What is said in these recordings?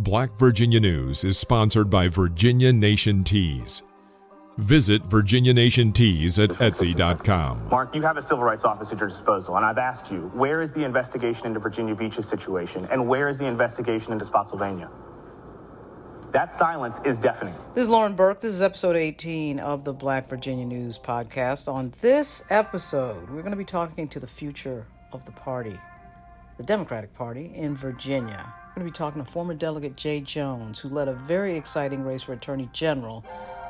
Black Virginia News is sponsored by Virginia Nation Tees. Visit Virginia Nation Tees at Etsy.com. Mark, you have a civil rights office at your disposal, and I've asked you, where is the investigation into Virginia Beach's situation, and where is the investigation into Spotsylvania? That silence is deafening. This is Lauren Burke. This is episode 18 of the Black Virginia News podcast. On this episode, we're going to be talking to the future of the party, the Democratic Party in Virginia. Going to be talking to former delegate Jay Jones, who led a very exciting race for Attorney General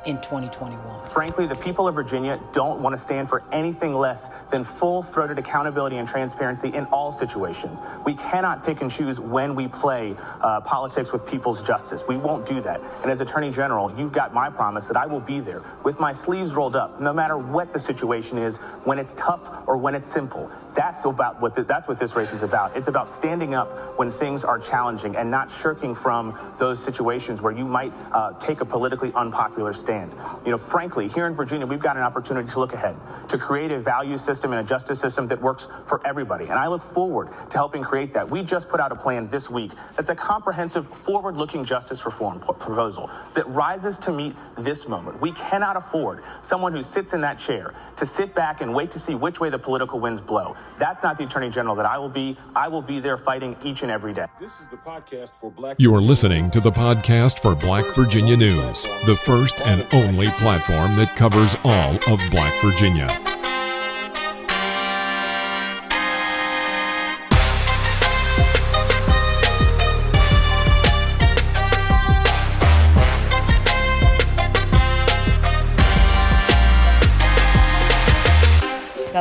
in 2021. Frankly, the people of Virginia don't want to stand for anything less than full throated accountability and transparency in all situations. We cannot pick and choose when we play uh, politics with people's justice. We won't do that. And as Attorney General, you've got my promise that I will be there with my sleeves rolled up, no matter what the situation is, when it's tough or when it's simple. That's about what the, that's what this race is about. It's about standing up when things are challenging and not shirking from those situations where you might uh, take a politically unpopular stand. You know, frankly, here in Virginia, we've got an opportunity to look ahead, to create a value system and a justice system that works for everybody. And I look forward to helping create that. We just put out a plan this week that's a comprehensive, forward-looking justice reform proposal that rises to meet this moment. We cannot afford someone who sits in that chair to sit back and wait to see which way the political winds blow. That's not the Attorney General that I will be. I will be there fighting each and every day. This is the podcast for Black. You are listening to the podcast for Black Virginia News, the first and only platform that covers all of Black Virginia.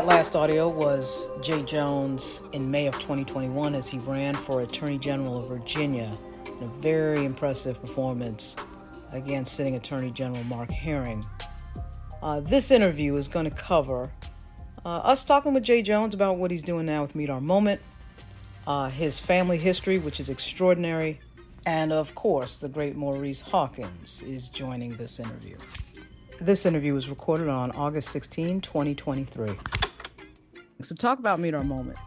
That last audio was Jay Jones in May of 2021 as he ran for Attorney General of Virginia in a very impressive performance against sitting Attorney General Mark Herring. Uh, this interview is going to cover uh, us talking with Jay Jones about what he's doing now with Meet Our Moment, uh, his family history, which is extraordinary, and of course, the great Maurice Hawkins is joining this interview. This interview was recorded on August 16, 2023. So, talk about Meet Our Moment.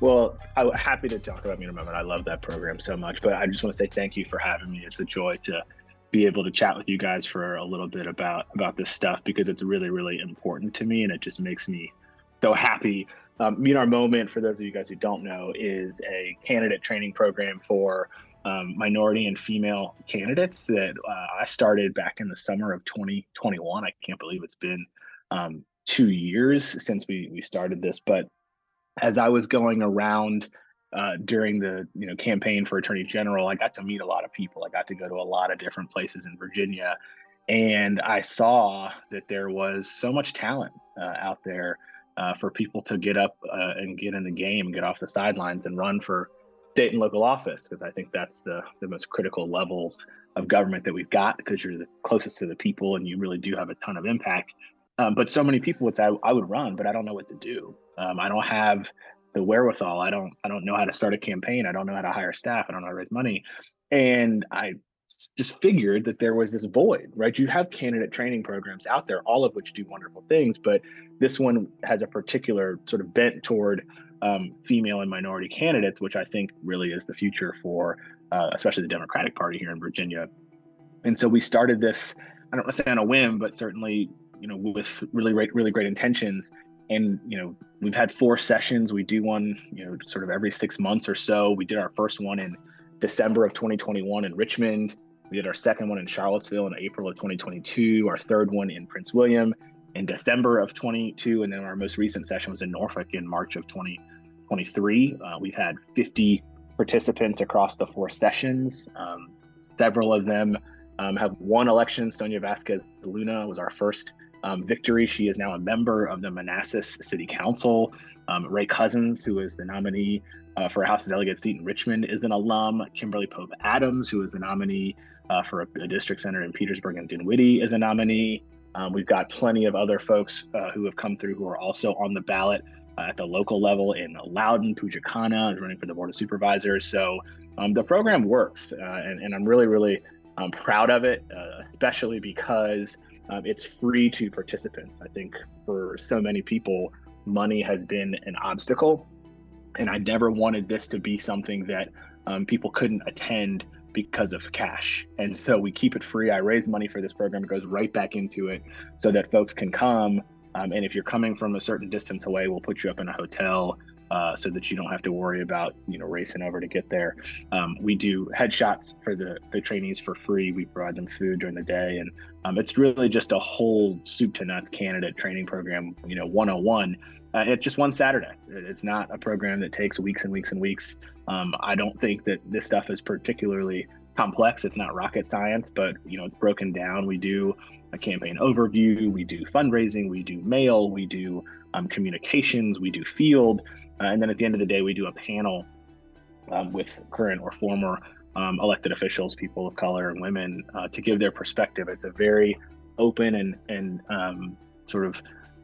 Well, I'm happy to talk about Meet Our Moment. I love that program so much, but I just want to say thank you for having me. It's a joy to be able to chat with you guys for a little bit about about this stuff because it's really, really important to me, and it just makes me so happy. Um, Meet Our Moment, for those of you guys who don't know, is a candidate training program for um, minority and female candidates that uh, I started back in the summer of 2021. I can't believe it's been um, two years since we we started this. But as I was going around uh, during the you know campaign for Attorney General, I got to meet a lot of people. I got to go to a lot of different places in Virginia, and I saw that there was so much talent uh, out there. Uh, for people to get up uh, and get in the game, get off the sidelines, and run for state and local office because I think that's the the most critical levels of government that we've got because you're the closest to the people and you really do have a ton of impact. Um, but so many people would say I, I, would run, but I don't know what to do. Um, I don't have the wherewithal. I don't I don't know how to start a campaign. I don't know how to hire staff. I don't know how to raise money. And I just figured that there was this void, right? You have candidate training programs out there, all of which do wonderful things, but this one has a particular sort of bent toward um, female and minority candidates, which I think really is the future for uh, especially the Democratic Party here in Virginia. And so we started this, I don't want to say on a whim, but certainly, you know, with really great, really great intentions. And, you know, we've had four sessions. We do one, you know, sort of every six months or so. We did our first one in December of 2021 in Richmond. We did our second one in Charlottesville in April of 2022, our third one in Prince William, in December of 22, and then our most recent session was in Norfolk in March of 2023. Uh, we've had 50 participants across the four sessions. Um, several of them um, have won elections. Sonia Vasquez Luna was our first um, victory. She is now a member of the Manassas City Council. Um, Ray Cousins, who is the nominee uh, for a House of Delegates seat in Richmond, is an alum. Kimberly Pope Adams, who is the nominee uh, for a, a, district senator in Petersburg and Dinwiddie, is a nominee. Um, we've got plenty of other folks uh, who have come through who are also on the ballot uh, at the local level in Loudoun, Pujacana, running for the Board of Supervisors. So um, the program works, uh, and, and, I'm really, really um, proud of it, uh, especially because um, it's free to participants. I think for so many people, money has been an obstacle, and I never wanted this to be something that um, people couldn't attend because of cash. And so we keep it free. I raise money for this program. It goes right back into it so that folks can come. Um, and if you're coming from a certain distance away, we'll put you up in a hotel uh, so that you don't have to worry about you know racing over to get there. Um, we do headshots for the the trainees for free. We provide them food during the day, and um, it's really just a whole soup to nuts candidate training program. You know, 101. Uh, it's just one Saturday. It's not a program that takes weeks and weeks and weeks. Um, I don't think that this stuff is particularly complex. It's not rocket science, but you know, it's broken down. We do a campaign overview, we do fundraising, we do mail, we do um, communications, we do field, uh, and then at the end of the day, we do a panel um, with current or former um, elected officials, people of color, and women uh, to give their perspective. It's a very open and and um, sort of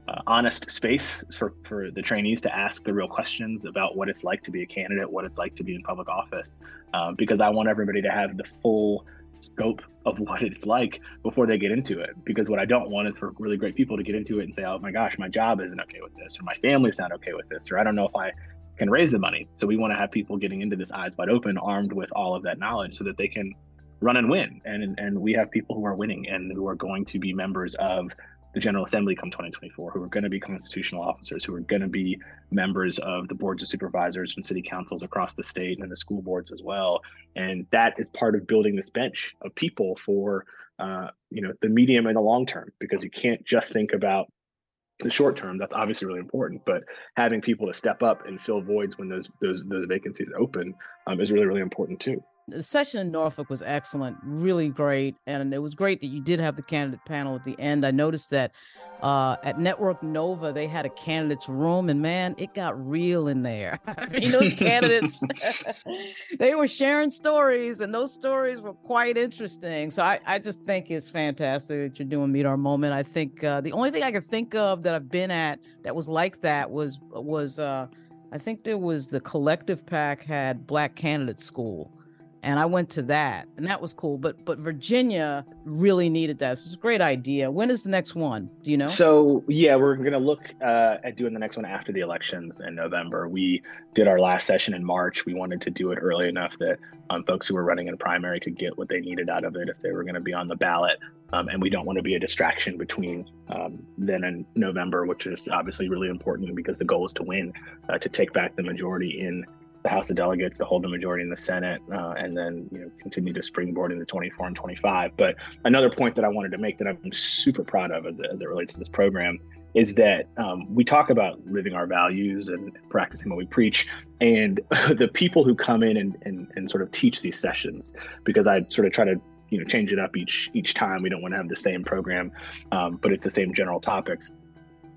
uh, honest space for, for the trainees to ask the real questions about what it's like to be a candidate, what it's like to be in public office, um, because I want everybody to have the full scope of what it's like before they get into it. Because what I don't want is for really great people to get into it and say, oh my gosh, my job isn't okay with this, or my family's not okay with this, or I don't know if I can raise the money. So we want to have people getting into this eyes wide open, armed with all of that knowledge so that they can run and win. And and we have people who are winning and who are going to be members of the General Assembly come 2024, who are going to be constitutional officers, who are going to be members of the boards of supervisors and city councils across the state and the school boards as well. And that is part of building this bench of people for uh, you know the medium and the long term, because you can't just think about the short term. That's obviously really important, but having people to step up and fill voids when those those those vacancies open um, is really really important too the session in Norfolk was excellent, really great, and it was great that you did have the candidate panel at the end. I noticed that uh, at Network Nova they had a candidates room, and man, it got real in there. I mean, those candidates they were sharing stories, and those stories were quite interesting. So I, I just think it's fantastic that you're doing Meet Our Moment. I think uh, the only thing I could think of that I've been at that was like that was was uh, I think there was the Collective PAC had Black Candidate School and I went to that, and that was cool. But but Virginia really needed that. So it's a great idea. When is the next one? Do you know? So yeah, we're gonna look uh, at doing the next one after the elections in November. We did our last session in March. We wanted to do it early enough that um, folks who were running in primary could get what they needed out of it if they were going to be on the ballot. Um, and we don't want to be a distraction between um, then and November, which is obviously really important because the goal is to win, uh, to take back the majority in the House of Delegates to hold the majority in the Senate, uh, and then you know continue to springboard into 24 and 25. But another point that I wanted to make that I'm super proud of as, as it relates to this program is that um, we talk about living our values and practicing what we preach, and the people who come in and, and, and sort of teach these sessions, because I sort of try to you know change it up each each time. We don't want to have the same program, um, but it's the same general topics.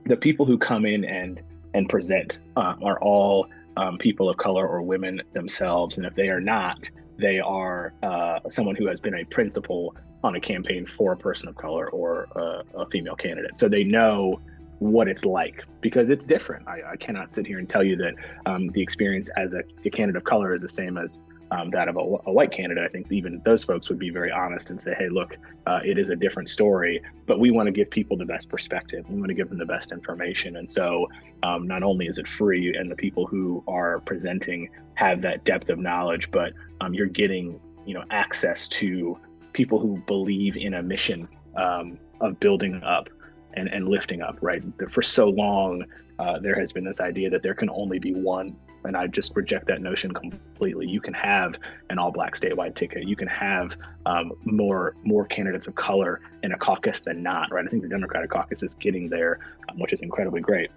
The people who come in and and present uh, are all um, people of color or women themselves. And if they are not, they are uh, someone who has been a principal on a campaign for a person of color or a, a female candidate. So they know what it's like because it's different. I, I cannot sit here and tell you that um, the experience as a, a, candidate of color is the same as um, that of a, a, white candidate. I think even those folks would be very honest and say, hey, look, uh, it is a different story, but we want to give people the best perspective. We want to give them the best information. And so um, not only is it free and the people who are presenting have that depth of knowledge, but um, you're getting you know access to people who believe in a mission um, of building up and, and lifting up, right? For so long, uh, there has been this idea that there can only be one and I just reject that notion completely. You can have an all-black statewide ticket. You can have um, more more candidates of color in a caucus than not, right? I think the Democratic caucus is getting there, um, which is incredibly great.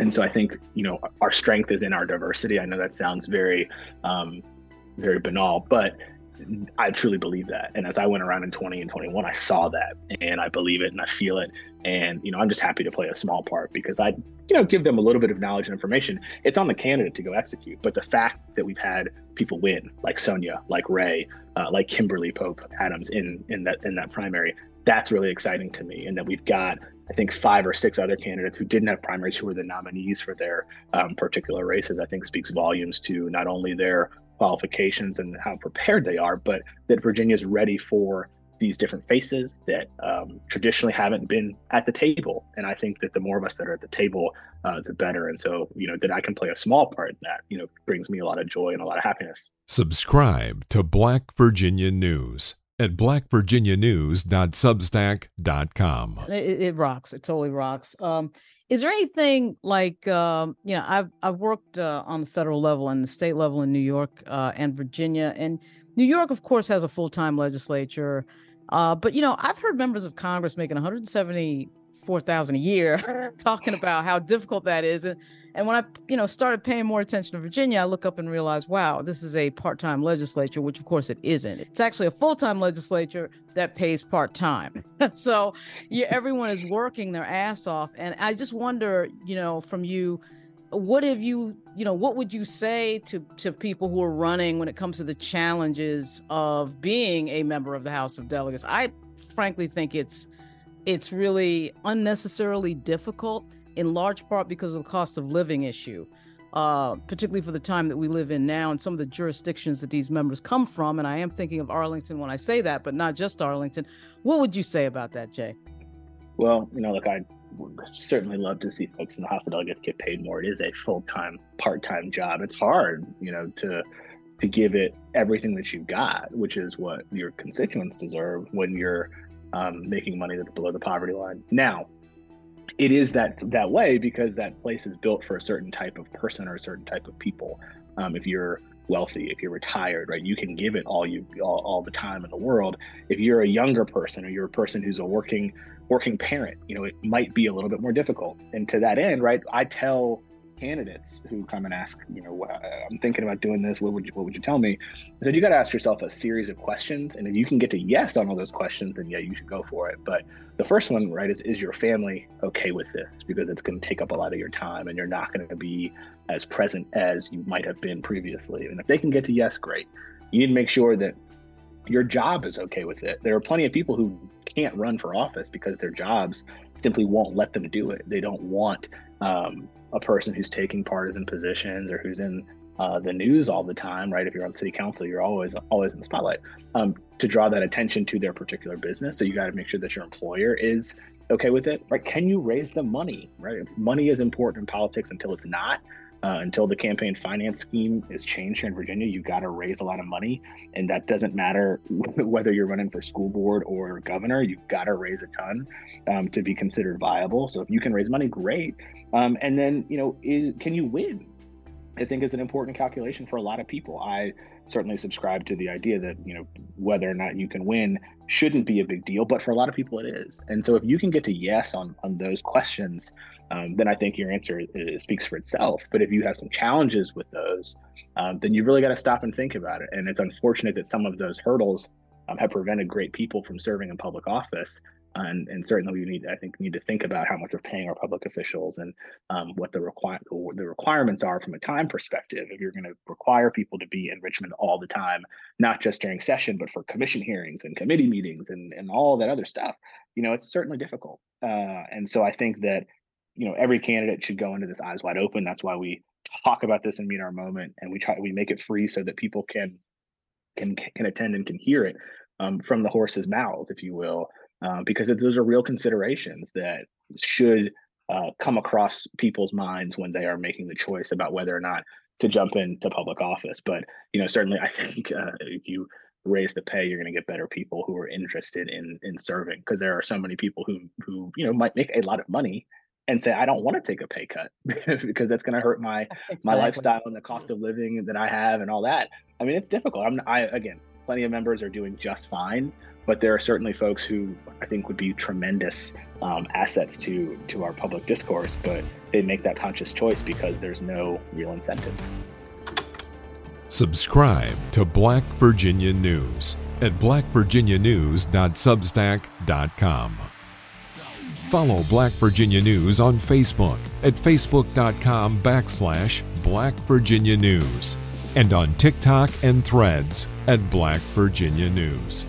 And so I think you know our strength is in our diversity. I know that sounds very um, very banal, but I truly believe that. And as I went around in 20 and 21, I saw that and I believe it and I feel it. And, you know, I'm just happy to play a small part because I, you know, give them a little bit of knowledge and information. It's on the candidate to go execute. But the fact that we've had people win, like Sonia, like Ray, uh, like Kimberly Pope Adams in, in that, in that primary, that's really exciting to me. And that we've got, I think, five or six other candidates who didn't have primaries who were the nominees for their um, particular races, I think speaks volumes to not only their qualifications and how prepared they are, but that Virginia is ready for these different faces that um, traditionally haven't been at the table. And I think that the more of us that are at the table, uh, the better. And so, you know, that I can play a small part in that, you know, brings me a lot of joy and a lot of happiness. Subscribe to Black Virginia News at blackvirginianews.substack.com. It, it rocks. It totally rocks. Um, is there anything like um, you know? I've I've worked uh, on the federal level and the state level in New York uh, and Virginia, and New York, of course, has a full time legislature. Uh, but you know, I've heard members of Congress making 174,000 a year talking about how difficult that is, and and when I, you know, started paying more attention to Virginia, I look up and realize, wow, this is a part-time legislature, which of course it isn't. It's actually a full-time legislature that pays part-time. so yeah, everyone is working their ass off. And I just wonder, you know, from you, what have you, you know, what would you say to to people who are running when it comes to the challenges of being a member of the House of Delegates? I frankly think it's it's really unnecessarily difficult in large part because of the cost of living issue, uh, particularly for the time that we live in now and some of the jurisdictions that these members come from. And I am thinking of Arlington when I say that, but not just Arlington. What would you say about that, Jay? Well, you know, look, I would certainly love to see folks in the House of Delegates get paid more. It is a full time, part time job. It's hard, you know, to to give it everything that you've got, which is what your constituents deserve when you're um, making money that's below the poverty line. Now, it is that that way because that place is built for a certain type of person or a certain type of people. Um, if you're wealthy, if you're retired, right, you can give it all you all, all the time in the world. If you're a younger person or you're a person who's a working working parent, you know, it might be a little bit more difficult. And to that end, right, I tell candidates who come and ask, you know, I'm thinking about doing this. What would you, what would you tell me? I said, you got to ask yourself a series of questions. And if you can get to yes on all those questions, then yeah, you should go for it. But the first one, right, is, is your family okay with this? Because it's going to take up a lot of your time and you're not going to be as present as you might have been previously. And if they can get to yes, great. You need to make sure that your job is okay with it. There are plenty of people who can't run for office because their jobs simply won't let them do it. They don't want um, a person who's taking partisan positions or who's in uh, the news all the time, right? If you're on city council, you're always always in the spotlight. Um, to draw that attention to their particular business, so you got to make sure that your employer is okay with it, right? Can you raise the money, right? Money is important in politics until it's not. Uh, until the campaign finance scheme is changed here in Virginia, you've got to raise a lot of money, and that doesn't matter whether you're running for school board or governor. You've got to raise a ton um, to be considered viable. So if you can raise money, great. Um, and then you know, is, can you win? I think is an important calculation for a lot of people. I certainly subscribe to the idea that you know whether or not you can win shouldn't be a big deal, but for a lot of people it is. And so if you can get to yes on on those questions, um, then I think your answer speaks for itself. But if you have some challenges with those, um, then you really got to stop and think about it. And it's unfortunate that some of those hurdles um, have prevented great people from serving in public office and, and certainly we need I think need to think about how much we're paying our public officials and um, what the require the requirements are from a time perspective. If you're going to require people to be in Richmond all the time, not just during session, but for commission hearings and committee meetings and and all that other stuff, you know, it's certainly difficult. Uh, and so I think that you know every candidate should go into this eyes wide open. That's why we talk about this and meet our moment, and we try we make it free so that people can can can attend and can hear it um, from the horse's mouths, if you will. Uh, because those are real considerations that should uh, come across people's minds when they are making the choice about whether or not to jump into public office. But you know, certainly, I think uh, if you raise the pay, you're going to get better people who are interested in in serving. Because there are so many people who who you know might make a lot of money and say, I don't want to take a pay cut because that's going to hurt my exactly. my lifestyle and the cost of living that I have and all that. I mean, it's difficult. I'm I again, plenty of members are doing just fine but there are certainly folks who I think would be tremendous um, assets to to our public discourse, but they make that conscious choice because there's no real incentive. Subscribe to Black Virginia News at blackvirginianews.substack.com. Follow Black Virginia News on Facebook at facebook.com backslash Black Virginia News and on TikTok and threads at Black Virginia News.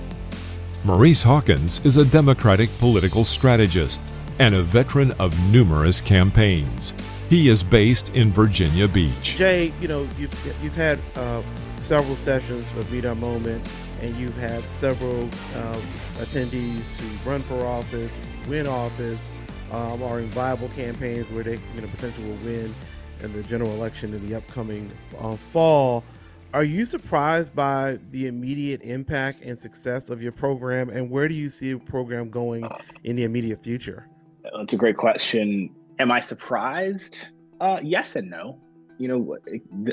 Maurice Hawkins is a Democratic political strategist and a veteran of numerous campaigns. He is based in Virginia Beach. Jay, you know, you've, you've had uh, several sessions of Meet Moment, and you've had several um, attendees who run for office, win office, um, are in viable campaigns where they you know potentially will win in the general election in the upcoming uh, fall. Are you surprised by the immediate impact and success of your program, and where do you see the program going in the immediate future? That's a great question. Am I surprised? Uh, yes and no. You know,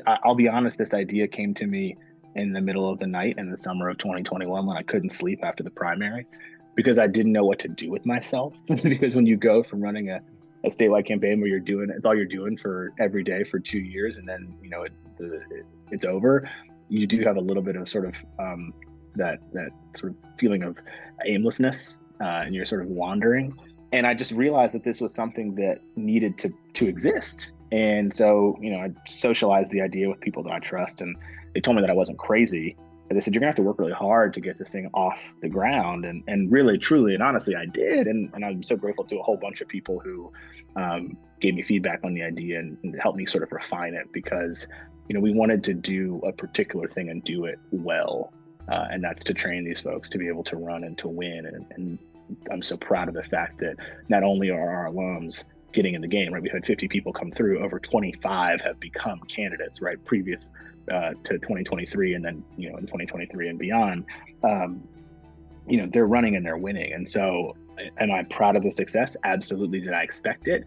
I'll be honest. This idea came to me in the middle of the night in the summer of 2021 when I couldn't sleep after the primary because I didn't know what to do with myself. because when you go from running a, a statewide campaign where you're doing it's all you're doing for every day for two years and then you know it, it, it's over, you do have a little bit of sort of um, that that sort of feeling of aimlessness uh, and you're sort of wandering. And I just realized that this was something that needed to to exist. And so, you know, I socialized the idea with people that I trust, and they told me that I wasn't crazy they said you're gonna have to work really hard to get this thing off the ground. And and really truly and honestly i did. And, and i'm so grateful to a whole bunch of people who um, gave me feedback on the idea and, and helped me sort of refine it because you know we wanted to do a particular thing and do it well uh, and that's to train these folks to be able to run and to win. And, and i'm so proud of the fact that not only are our alums getting in the game right? We had 50 people come through over 25 have become candidates right? Previous uh, to 2023 and then you know in 2023 and beyond. Um, you know they're running and they're winning. And so am i proud of the success? Absolutely. Did i expect it?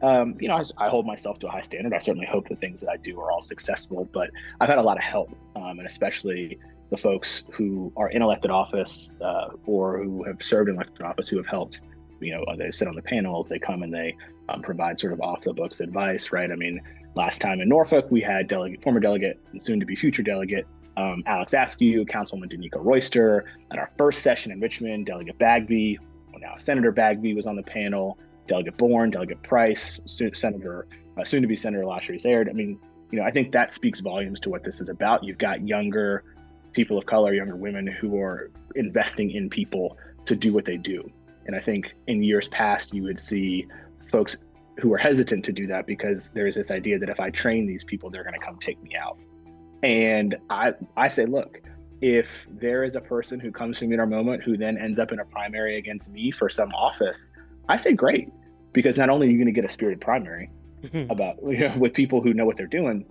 Um, you know I, I, hold myself to a high standard. I certainly hope the things that i do are all successful but i've had a lot of help um, and especially the folks who are in elected office uh, or who have served in elected office who have helped you know they sit on the panels they come and they um, provide sort of off the books advice right i mean Last time in Norfolk, we had delegate, former delegate and soon to be future delegate um, Alex Askew, Councilwoman Danica Royster. At our first session in Richmond, Delegate Bagby, well, now Senator Bagby was on the panel. Delegate Bourne, Delegate Price, Senator, uh, soon to be Senator Lashrecse Aird. I mean, you know, I think that speaks volumes to what this is about. You've got younger people of color, younger women who are investing in people to do what they do. And I think in years past, you would see folks who are hesitant to do that because there's this idea that if I train these people, they're going to come take me out. And I, I say, look, if there is a person who comes to me in Our Moment who then ends up in a primary against me for some office, I say great, because not only are you going to get a spirited primary about you know, with people who know what they're doing,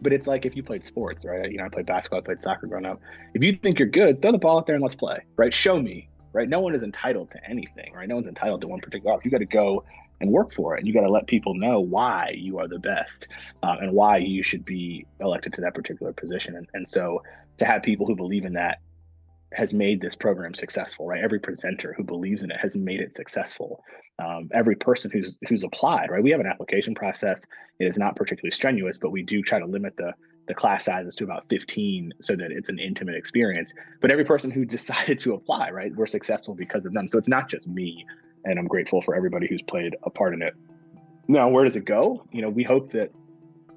but it's like if you played sports, right? You know, I played basketball, I played soccer growing up. If you think you're good, throw the ball out there and let's play, right? Show me, right? No one is entitled to anything, right? No one's entitled to one particular. Off. You got to go and work for it. And you got to let people know why you are the best uh, and why you should be elected to that particular position. And, and so to have people who believe in that has made this program successful, right? Every presenter who believes in it has made it successful. Um, every person who's who's applied, right? We have an application process. It is not particularly strenuous, but we do try to limit the the class sizes to about 15 so that it's an intimate experience. But every person who decided to apply, right, we're successful because of them. So it's not just me and I'm grateful for everybody who's played a part in it. Now, where does it go? You know, we hope that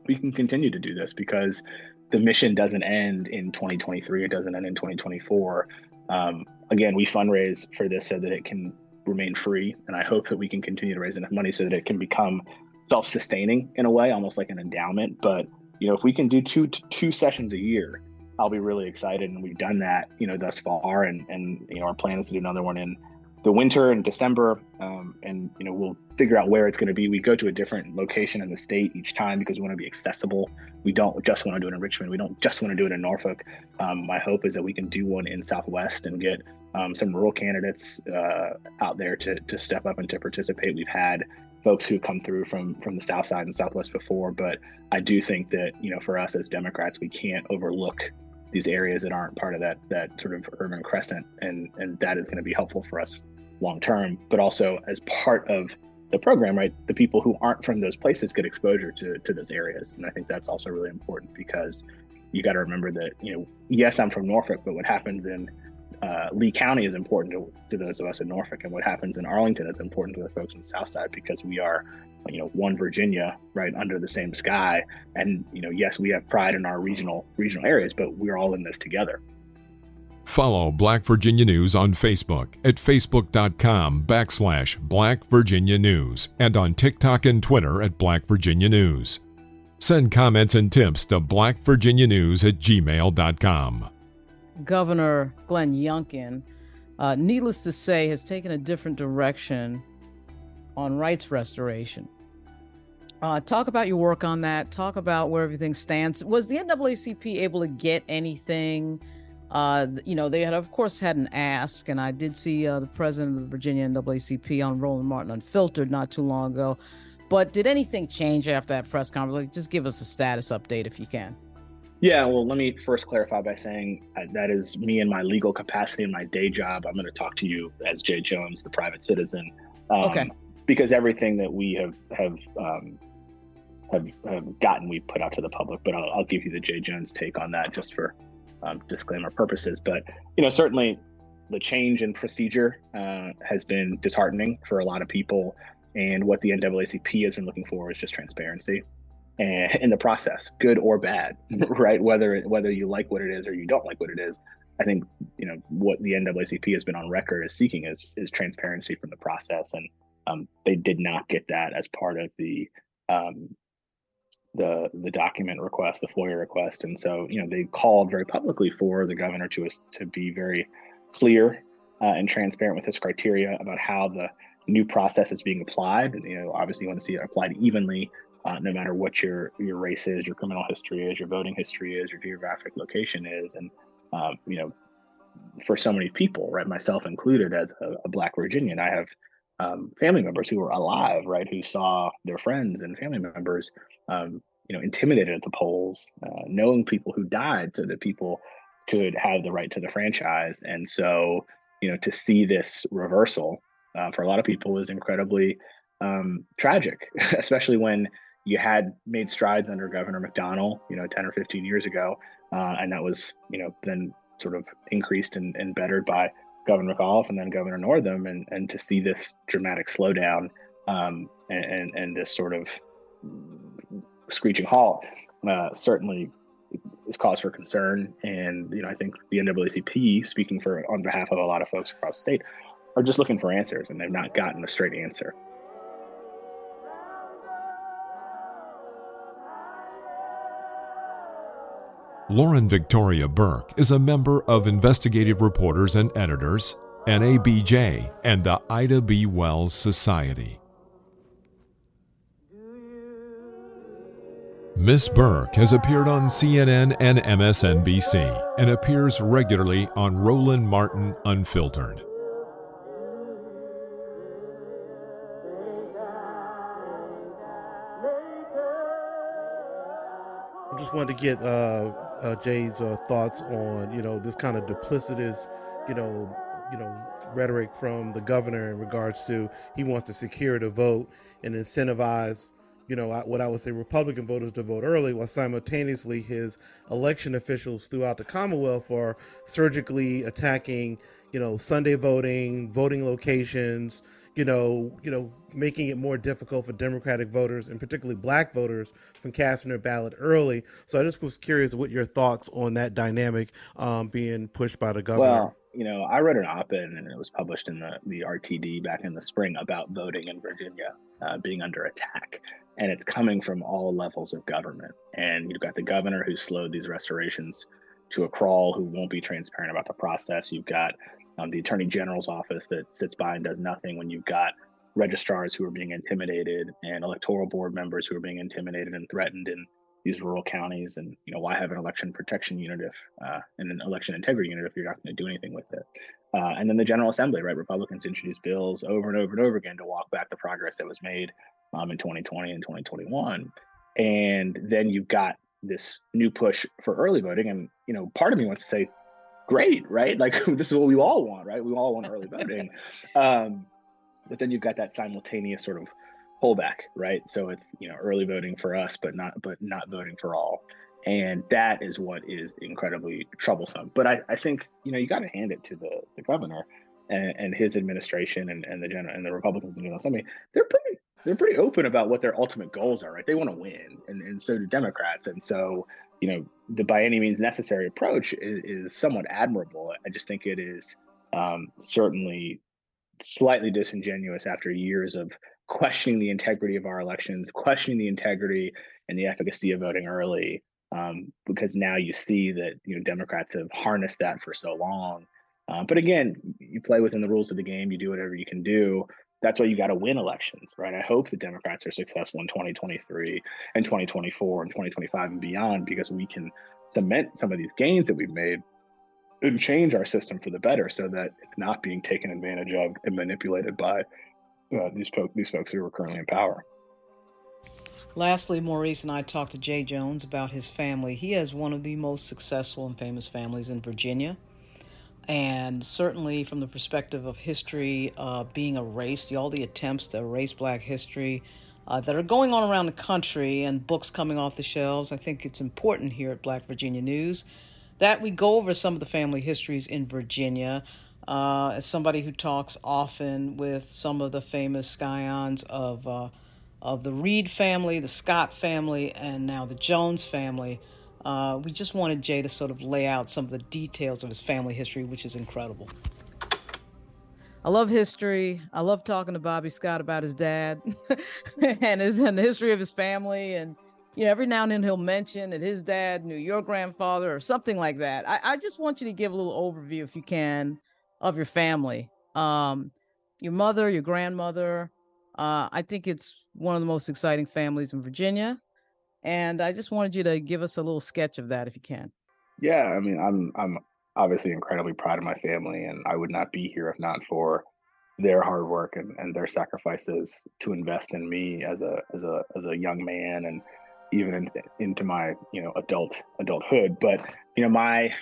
we can continue to do this because the mission doesn't end in 2023. It doesn't end in 2024. Um, again, we fundraise for this so that it can remain free, and I hope that we can continue to raise enough money so that it can become self-sustaining in a way, almost like an endowment. But you know, if we can do two two sessions a year, I'll be really excited. And we've done that, you know, thus far, and and you know, our plan is to do another one in the winter in December, um, and you know we'll figure out where it's going to be. We go to a different location in the state each time because we want to be accessible. We don't just want to do it in Richmond. We don't just want to do it in Norfolk. Um, my hope is that we can do one in Southwest and get um, some rural candidates uh, out there to to step up and to participate. We've had folks who come through from from the South Side and Southwest before, but I do think that you know for us as Democrats, we can't overlook these areas that aren't part of that that sort of urban crescent and and that is going to be helpful for us long term but also as part of the program right the people who aren't from those places get exposure to to those areas. And i think that's also really important because you got to remember that you know yes i'm from norfolk but what happens in uh, Lee County is important to, to, those of us in Norfolk, and what happens in Arlington is important to the folks in the South Side because we are, you know, one Virginia right under the same sky. And you know, yes, we have pride in our regional regional areas, but we're all in this together. Follow Black Virginia News on Facebook at facebook.com backslash Black Virginia News and on TikTok and Twitter at Black Virginia News. Send comments and tips to blackvirginianews at gmail.com. Governor Glenn Youngkin, uh, needless to say, has taken a different direction on rights restoration. Uh, talk about your work on that. Talk about where everything stands. Was the NAACP able to get anything? Uh, you know, they had, of course, had an ask, and I did see uh, the president of the Virginia NAACP on Roland Martin Unfiltered not too long ago. But did anything change after that press conference? Like, just give us a status update if you can. Yeah, well, let me first clarify by saying uh, that is me in my legal capacity in my day job. I'm going to talk to you as Jay Jones, the private citizen. Um, okay. Because everything that we have have um, have, have gotten, we put out to the public. But I'll, I'll give you the Jay Jones take on that, just for um, disclaimer purposes. But you know, certainly the change in procedure uh, has been disheartening for a lot of people. And what the NAACP has been looking for is just transparency and in the process, good or bad, right? Whether whether you like what it is or you don't like what it is. I think you know what the NAACP has been on record as seeking is is transparency from the process, and um, they did not get that as part of the um, the the document request, the FOIA request, and so you know they called very publicly for the governor to to be very clear uh, and transparent with his criteria about how the new process is being applied. And, you know, obviously, you want to see it applied evenly, uh, no matter what your your race is, your criminal history is, your voting history is, your geographic location is, and um, you know, for so many people, right, myself included, as a, a Black Virginian, I have um, family members who were alive, right, who saw their friends and family members um, you know, intimidated at the polls, uh, knowing people who died so that people could have the right to the franchise. And so, you know, to see this reversal uh, for a lot of people is incredibly um, tragic, especially when you had made strides under Governor McDonnell, you know, 10 or 15 years ago. Uh, and that was, you know, then sort of increased and, and bettered by Governor McAuliffe and then Governor Northam. And, and to see this dramatic slowdown um, and, and, and this sort of screeching halt uh, certainly is cause for concern. And you know, I think the NAACP, speaking for on behalf of a lot of folks across the state, are just looking for answers, and they've not gotten a straight answer. Lauren Victoria Burke is a member of Investigative Reporters and Editors, NABJ, and the Ida B. Wells Society. Miss Burke has appeared on CNN and MSNBC and appears regularly on Roland Martin Unfiltered. I just wanted to get uh, uh, Jay's uh, thoughts on you know this kind of duplicitous, you know, you know rhetoric from the governor in regards to he wants to secure the vote and incentivize you know, what I would say Republican voters to vote early, while simultaneously his election officials throughout the Commonwealth are surgically attacking, you know, Sunday voting, voting locations, you know, you know, making it more difficult for Democratic voters and particularly Black voters from casting their ballot early. So I just was curious what your thoughts on that dynamic um, being pushed by the governor. Well, you know, I wrote an op-ed and it was published in the the RTD back in the spring about voting in Virginia uh, being under attack and it's coming from all levels of government. And you've got the governor who slowed these restorations to a crawl, who won't be transparent about the process. You've got um, the attorney general's office that sits by and does nothing. When you've got registrars who are being intimidated and electoral board members who are being intimidated and threatened in these rural counties and you know why have an election protection unit if uh, and an election integrity unit if you're not going to do anything with it uh, and then the general assembly right republicans introduced bills over and over and over again to walk back the progress that was made um, in 2020 and 2021. And then you've got this new push for early voting. And, you know, part of me wants to say, great, right? Like this is what we all want, right? We all want early voting. Um, but then you've got that simultaneous sort of pullback, right? So it's, you know, early voting for us, but not, but not voting for all. And that is what is incredibly troublesome. But I, I think, you know, you got to hand it to the, the governor and, and his administration and, and the general and the Republicans in the General Assembly. They're pretty they're pretty open about what their ultimate goals are, right? They want to win, and, and so do Democrats. And so, you know, the by any means necessary approach is, is somewhat admirable. I just think it is um, certainly slightly disingenuous after years of questioning the integrity of our elections, questioning the integrity and the efficacy of voting early, um, because now you see that you know Democrats have harnessed that for so long. Um, but again, you play within the rules of the game. You do whatever you can do. That's why you got to win elections, right? I hope the Democrats are successful in 2023 and 2024 and 2025 and beyond because we can cement some of these gains that we've made and change our system for the better so that it's not being taken advantage of and manipulated by uh, these, po- these folks who are currently in power. Lastly, Maurice and I talked to Jay Jones about his family. He has one of the most successful and famous families in Virginia. And certainly, from the perspective of history uh, being erased, all the attempts to erase black history uh, that are going on around the country and books coming off the shelves, I think it's important here at Black Virginia News that we go over some of the family histories in Virginia. Uh, as somebody who talks often with some of the famous scions of uh, of the Reid family, the Scott family, and now the Jones family. Uh, we just wanted Jay to sort of lay out some of the details of his family history, which is incredible. I love history. I love talking to Bobby Scott about his dad and his and the history of his family. And you know, every now and then he'll mention that his dad knew your grandfather or something like that. I, I just want you to give a little overview, if you can, of your family. Um, your mother, your grandmother. Uh, I think it's one of the most exciting families in Virginia. And I just wanted you to give us a little sketch of that if you can. Yeah, I mean, I'm I'm obviously incredibly proud of my family, and I would not be here if not for their hard work and, and their sacrifices to invest in me as a as a as a young man and even in, into my you know adult adulthood. But you know, my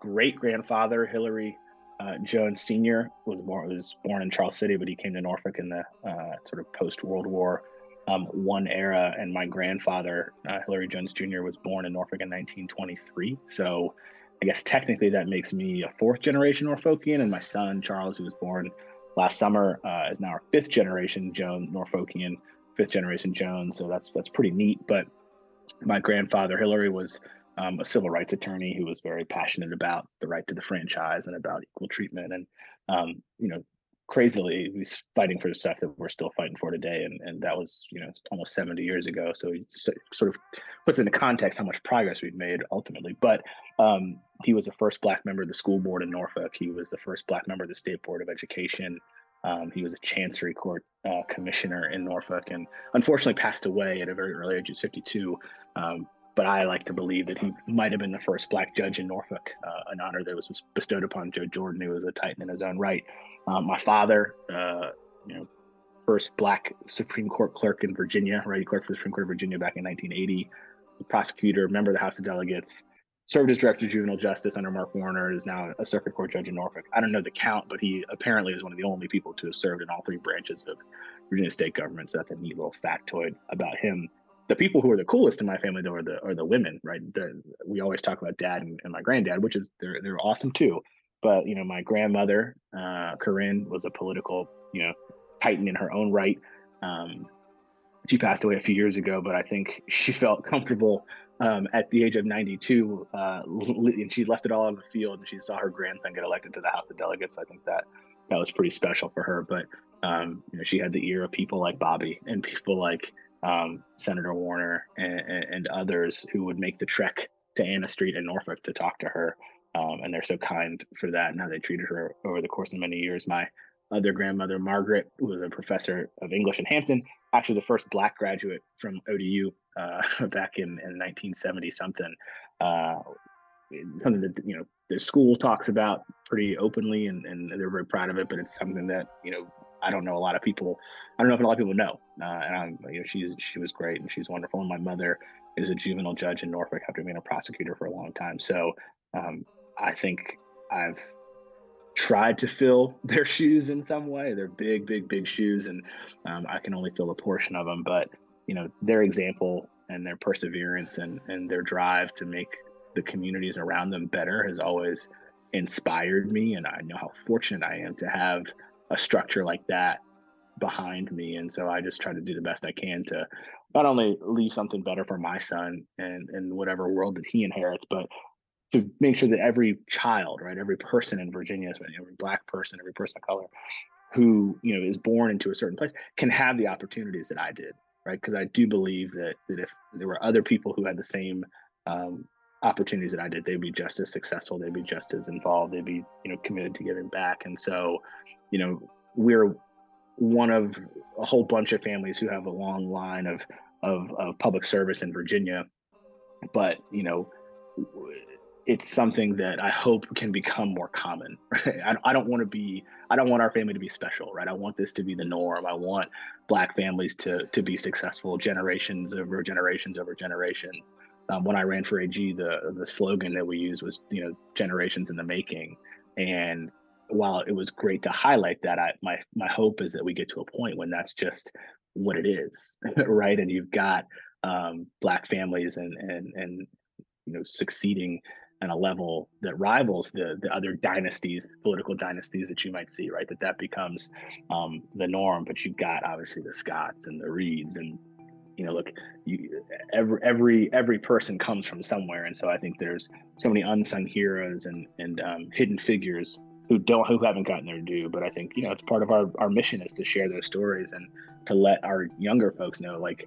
great grandfather Hilary uh, Jones Senior was born was born in Charles City, but he came to Norfolk in the uh, sort of post World War um, one era, and my grandfather, uh, Hilary Jones Jr., was born in Norfolk in 1923. So I guess technically that makes me a fourth generation Norfolkian, and my son Charles, who was born last summer, uh, is now our fifth generation Jones Norfolkian, fifth generation Jones. So that's that's pretty neat. But my grandfather Hilary, was um, a civil rights attorney who was very passionate about the right to the franchise and about equal treatment and um, you know crazily he's fighting for the stuff that we're still fighting for today and, and that was you know almost 70 years ago so he sort of puts into context how much progress we've made ultimately but um, he was the first black member of the school board in norfolk he was the first black member of the state board of education um, he was a chancery court uh, commissioner in norfolk and unfortunately passed away at a very early age of 52 um, but I like to believe that he might have been the first black judge in Norfolk, uh, an honor that was bestowed upon Joe Jordan, who was a Titan in his own right. Um, my father, uh, you know, first black Supreme Court clerk in Virginia, right? He clerked for the Supreme Court of Virginia back in 1980. The prosecutor, member of the House of Delegates, served as director of juvenile justice under Mark Warner, is now a circuit court judge in Norfolk. I don't know the count, but he apparently is one of the only people to have served in all three branches of Virginia state government. So that's a neat little factoid about him. The people who are the coolest in my family, though, are the are the women, right? We always talk about dad and, and my granddad, which is they're they're awesome too. But you know, my grandmother, uh, Corinne, was a political, you know, titan in her own right. Um, she passed away a few years ago, but I think she felt comfortable um, at the age of 92, uh, and she left it all on the field, and she saw her grandson get elected to the House of Delegates. I think that that was pretty special for her. But um, you know, she had the ear of people like Bobby and people like um, Senator Warner and, and, others who would make the trek to Anna Street in Norfolk to talk to her um, and they're so kind for that and how they treated her over the course of many years. My other grandmother, Margaret, was a professor of English in Hampton, actually the first Black graduate from ODU uh, back in, in 1970 something. Uh, something that you know the school talks about pretty openly, and, and they're very proud of it. But it's something that you know I don't know a lot of people. I don't know if a lot of people know. Uh, and I'm, you know, she's she was great and she's wonderful. And my mother is a juvenile judge in Norfolk after being a prosecutor for a long time. So um, I think I've tried to fill their shoes in some way. They're big, big, big shoes, and um, I can only fill a portion of them. But you know, their example and their perseverance and and their drive to make the communities around them better has always inspired me. And I know how fortunate I am to have a structure like that behind me. And so I just try to do the best I can to not only leave something better for my son and and whatever world that he inherits, but to make sure that every child, right, every person in Virginia, every black person, every person of color who you know is born into a certain place can have the opportunities that I did, right? Because I do believe that that if there were other people who had the same um, opportunities that I did, they'd be just as successful, they'd be just as involved, they'd be you know committed to giving back. And so, you know, we're one of a whole bunch of families who have a long line of of, of public service in Virginia, but you know it's something that I hope can become more common. Right? I, I don't want to be, I don't want our family to be special, right? I want this to be the norm. I want Black families to to be successful, generations over generations over generations. Um, when I ran for AG, the the slogan that we used was, you know, generations in the making. And while it was great to highlight that, I my my hope is that we get to a point when that's just what it is, right? And you've got um, Black families and and and you know succeeding on a level that rivals the the other dynasties, political dynasties that you might see, right? That that becomes um, the norm. But you've got obviously the Scotts and the Reids, and you know, look, you, every every every person comes from somewhere, and so I think there's so many unsung heroes and and um, hidden figures who don't who haven't gotten their due. But I think you know it's part of our our mission is to share those stories and to let our younger folks know like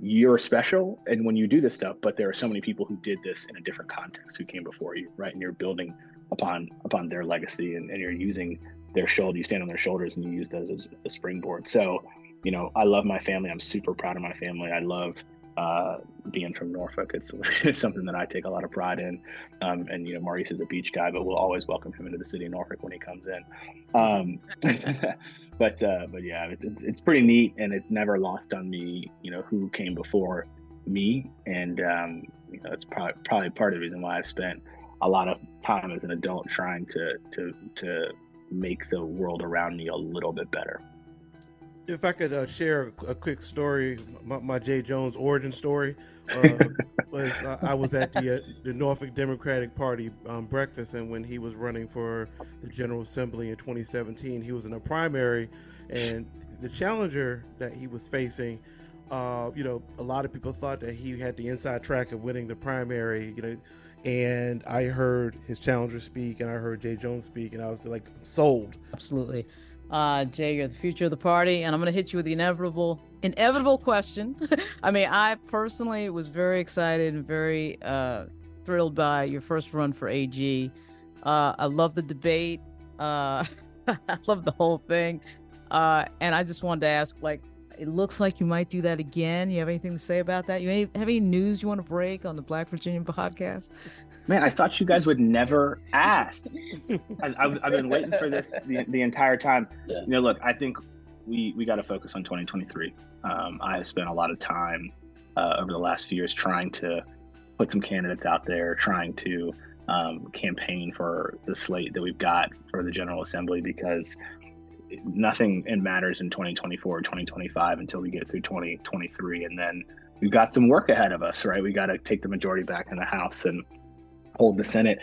you're special and when you do this stuff but there are so many people who did this in a different context who came before you right? And you're building upon upon their legacy and, and you're using their shoulder you stand on their shoulders and you use those as a springboard. So you know i love my family. I'm super proud of my family. I love uh, being from Norfolk, it's, it's, something that I take a lot of pride in. Um, and you know, Maurice is a beach guy, but we'll always welcome him into the city of Norfolk when he comes in. Um, but uh, but yeah, it's, it's pretty neat, and it's never lost on me, you know, who came before me, and um, you know, it's probably probably part of the reason why I've spent a lot of time as an adult trying to to to make the world around me a little bit better. If I could uh, share a quick story, my, my Jay Jones origin story uh, was uh, I was at the uh, the Norfolk Democratic Party um, breakfast, and when he was running for the General Assembly in 2017, he was in a primary, and the challenger that he was facing, uh, you know, a lot of people thought that he had the inside track of winning the primary, you know. And I heard his challenger speak, and I heard Jay Jones speak, and I was like sold. Absolutely. Uh, Jay, you're the future of the party, and I'm going to hit you with the inevitable, inevitable question. I mean, I personally was very excited and very uh, thrilled by your first run for AG. Uh, I love the debate. Uh, I love the whole thing, uh, and I just wanted to ask, like, it looks like you might do that again. You have anything to say about that? You have any news you want to break on the Black Virginian podcast? Man, I thought you guys would never ask. I, have been waiting for this the, the entire time. Yeah. You know, look, I think we we got to focus on 2023. Um, I have spent a lot of time uh, over the last few years trying to put some candidates out there, trying to um, campaign for the slate that we've got for the General Assembly because nothing matters in 2024 or 2025 until we get through 2023 and then we've got some work ahead of us right we got to take the majority back in the house and hold the Senate,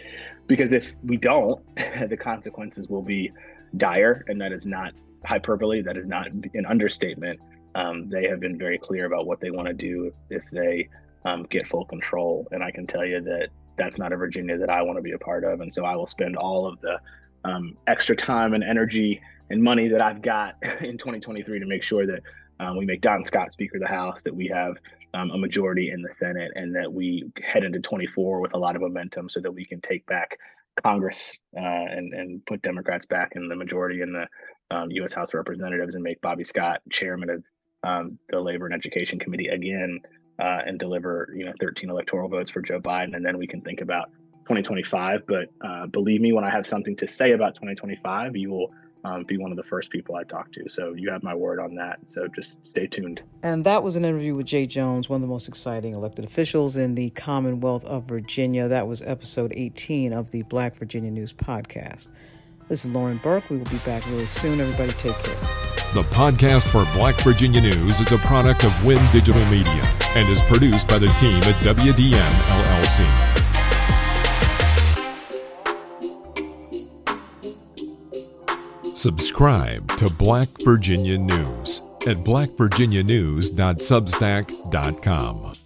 because if we don't, the consequences will be dire, and that is not hyperbole. That is not an understatement. Um, they have been very clear about what they want to do if they um, get full control, and I can tell you that that's not a Virginia that I want to be a part of, and so I will spend all of the um, extra time and energy and money that I've got in 2023 to make sure that um, we make Don Scott Speaker of the House, that we have um, a majority in the Senate, and that we head into 24 with a lot of momentum so that we can take back Congress uh, and, and put Democrats back in the majority in the um, U.S. House of Representatives and make Bobby Scott chairman of um, the Labor and Education Committee again uh, and deliver, you know, 13 electoral votes for Joe Biden. And then we can think about 2025. But uh, believe me, when I have something to say about 2025, you will um, be one of the first people I talk to. So you have my word on that. So just stay tuned. And that was an interview with Jay Jones, one of the most exciting elected officials in the Commonwealth of Virginia. That was episode 18 of the Black Virginia News podcast. This is Lauren Burke. We will be back really soon. Everybody take care. The podcast for Black Virginia News is a product of Win Digital Media and is produced by the team at WDM LLC. Subscribe to Black Virginia News at blackvirginianews.substack.com.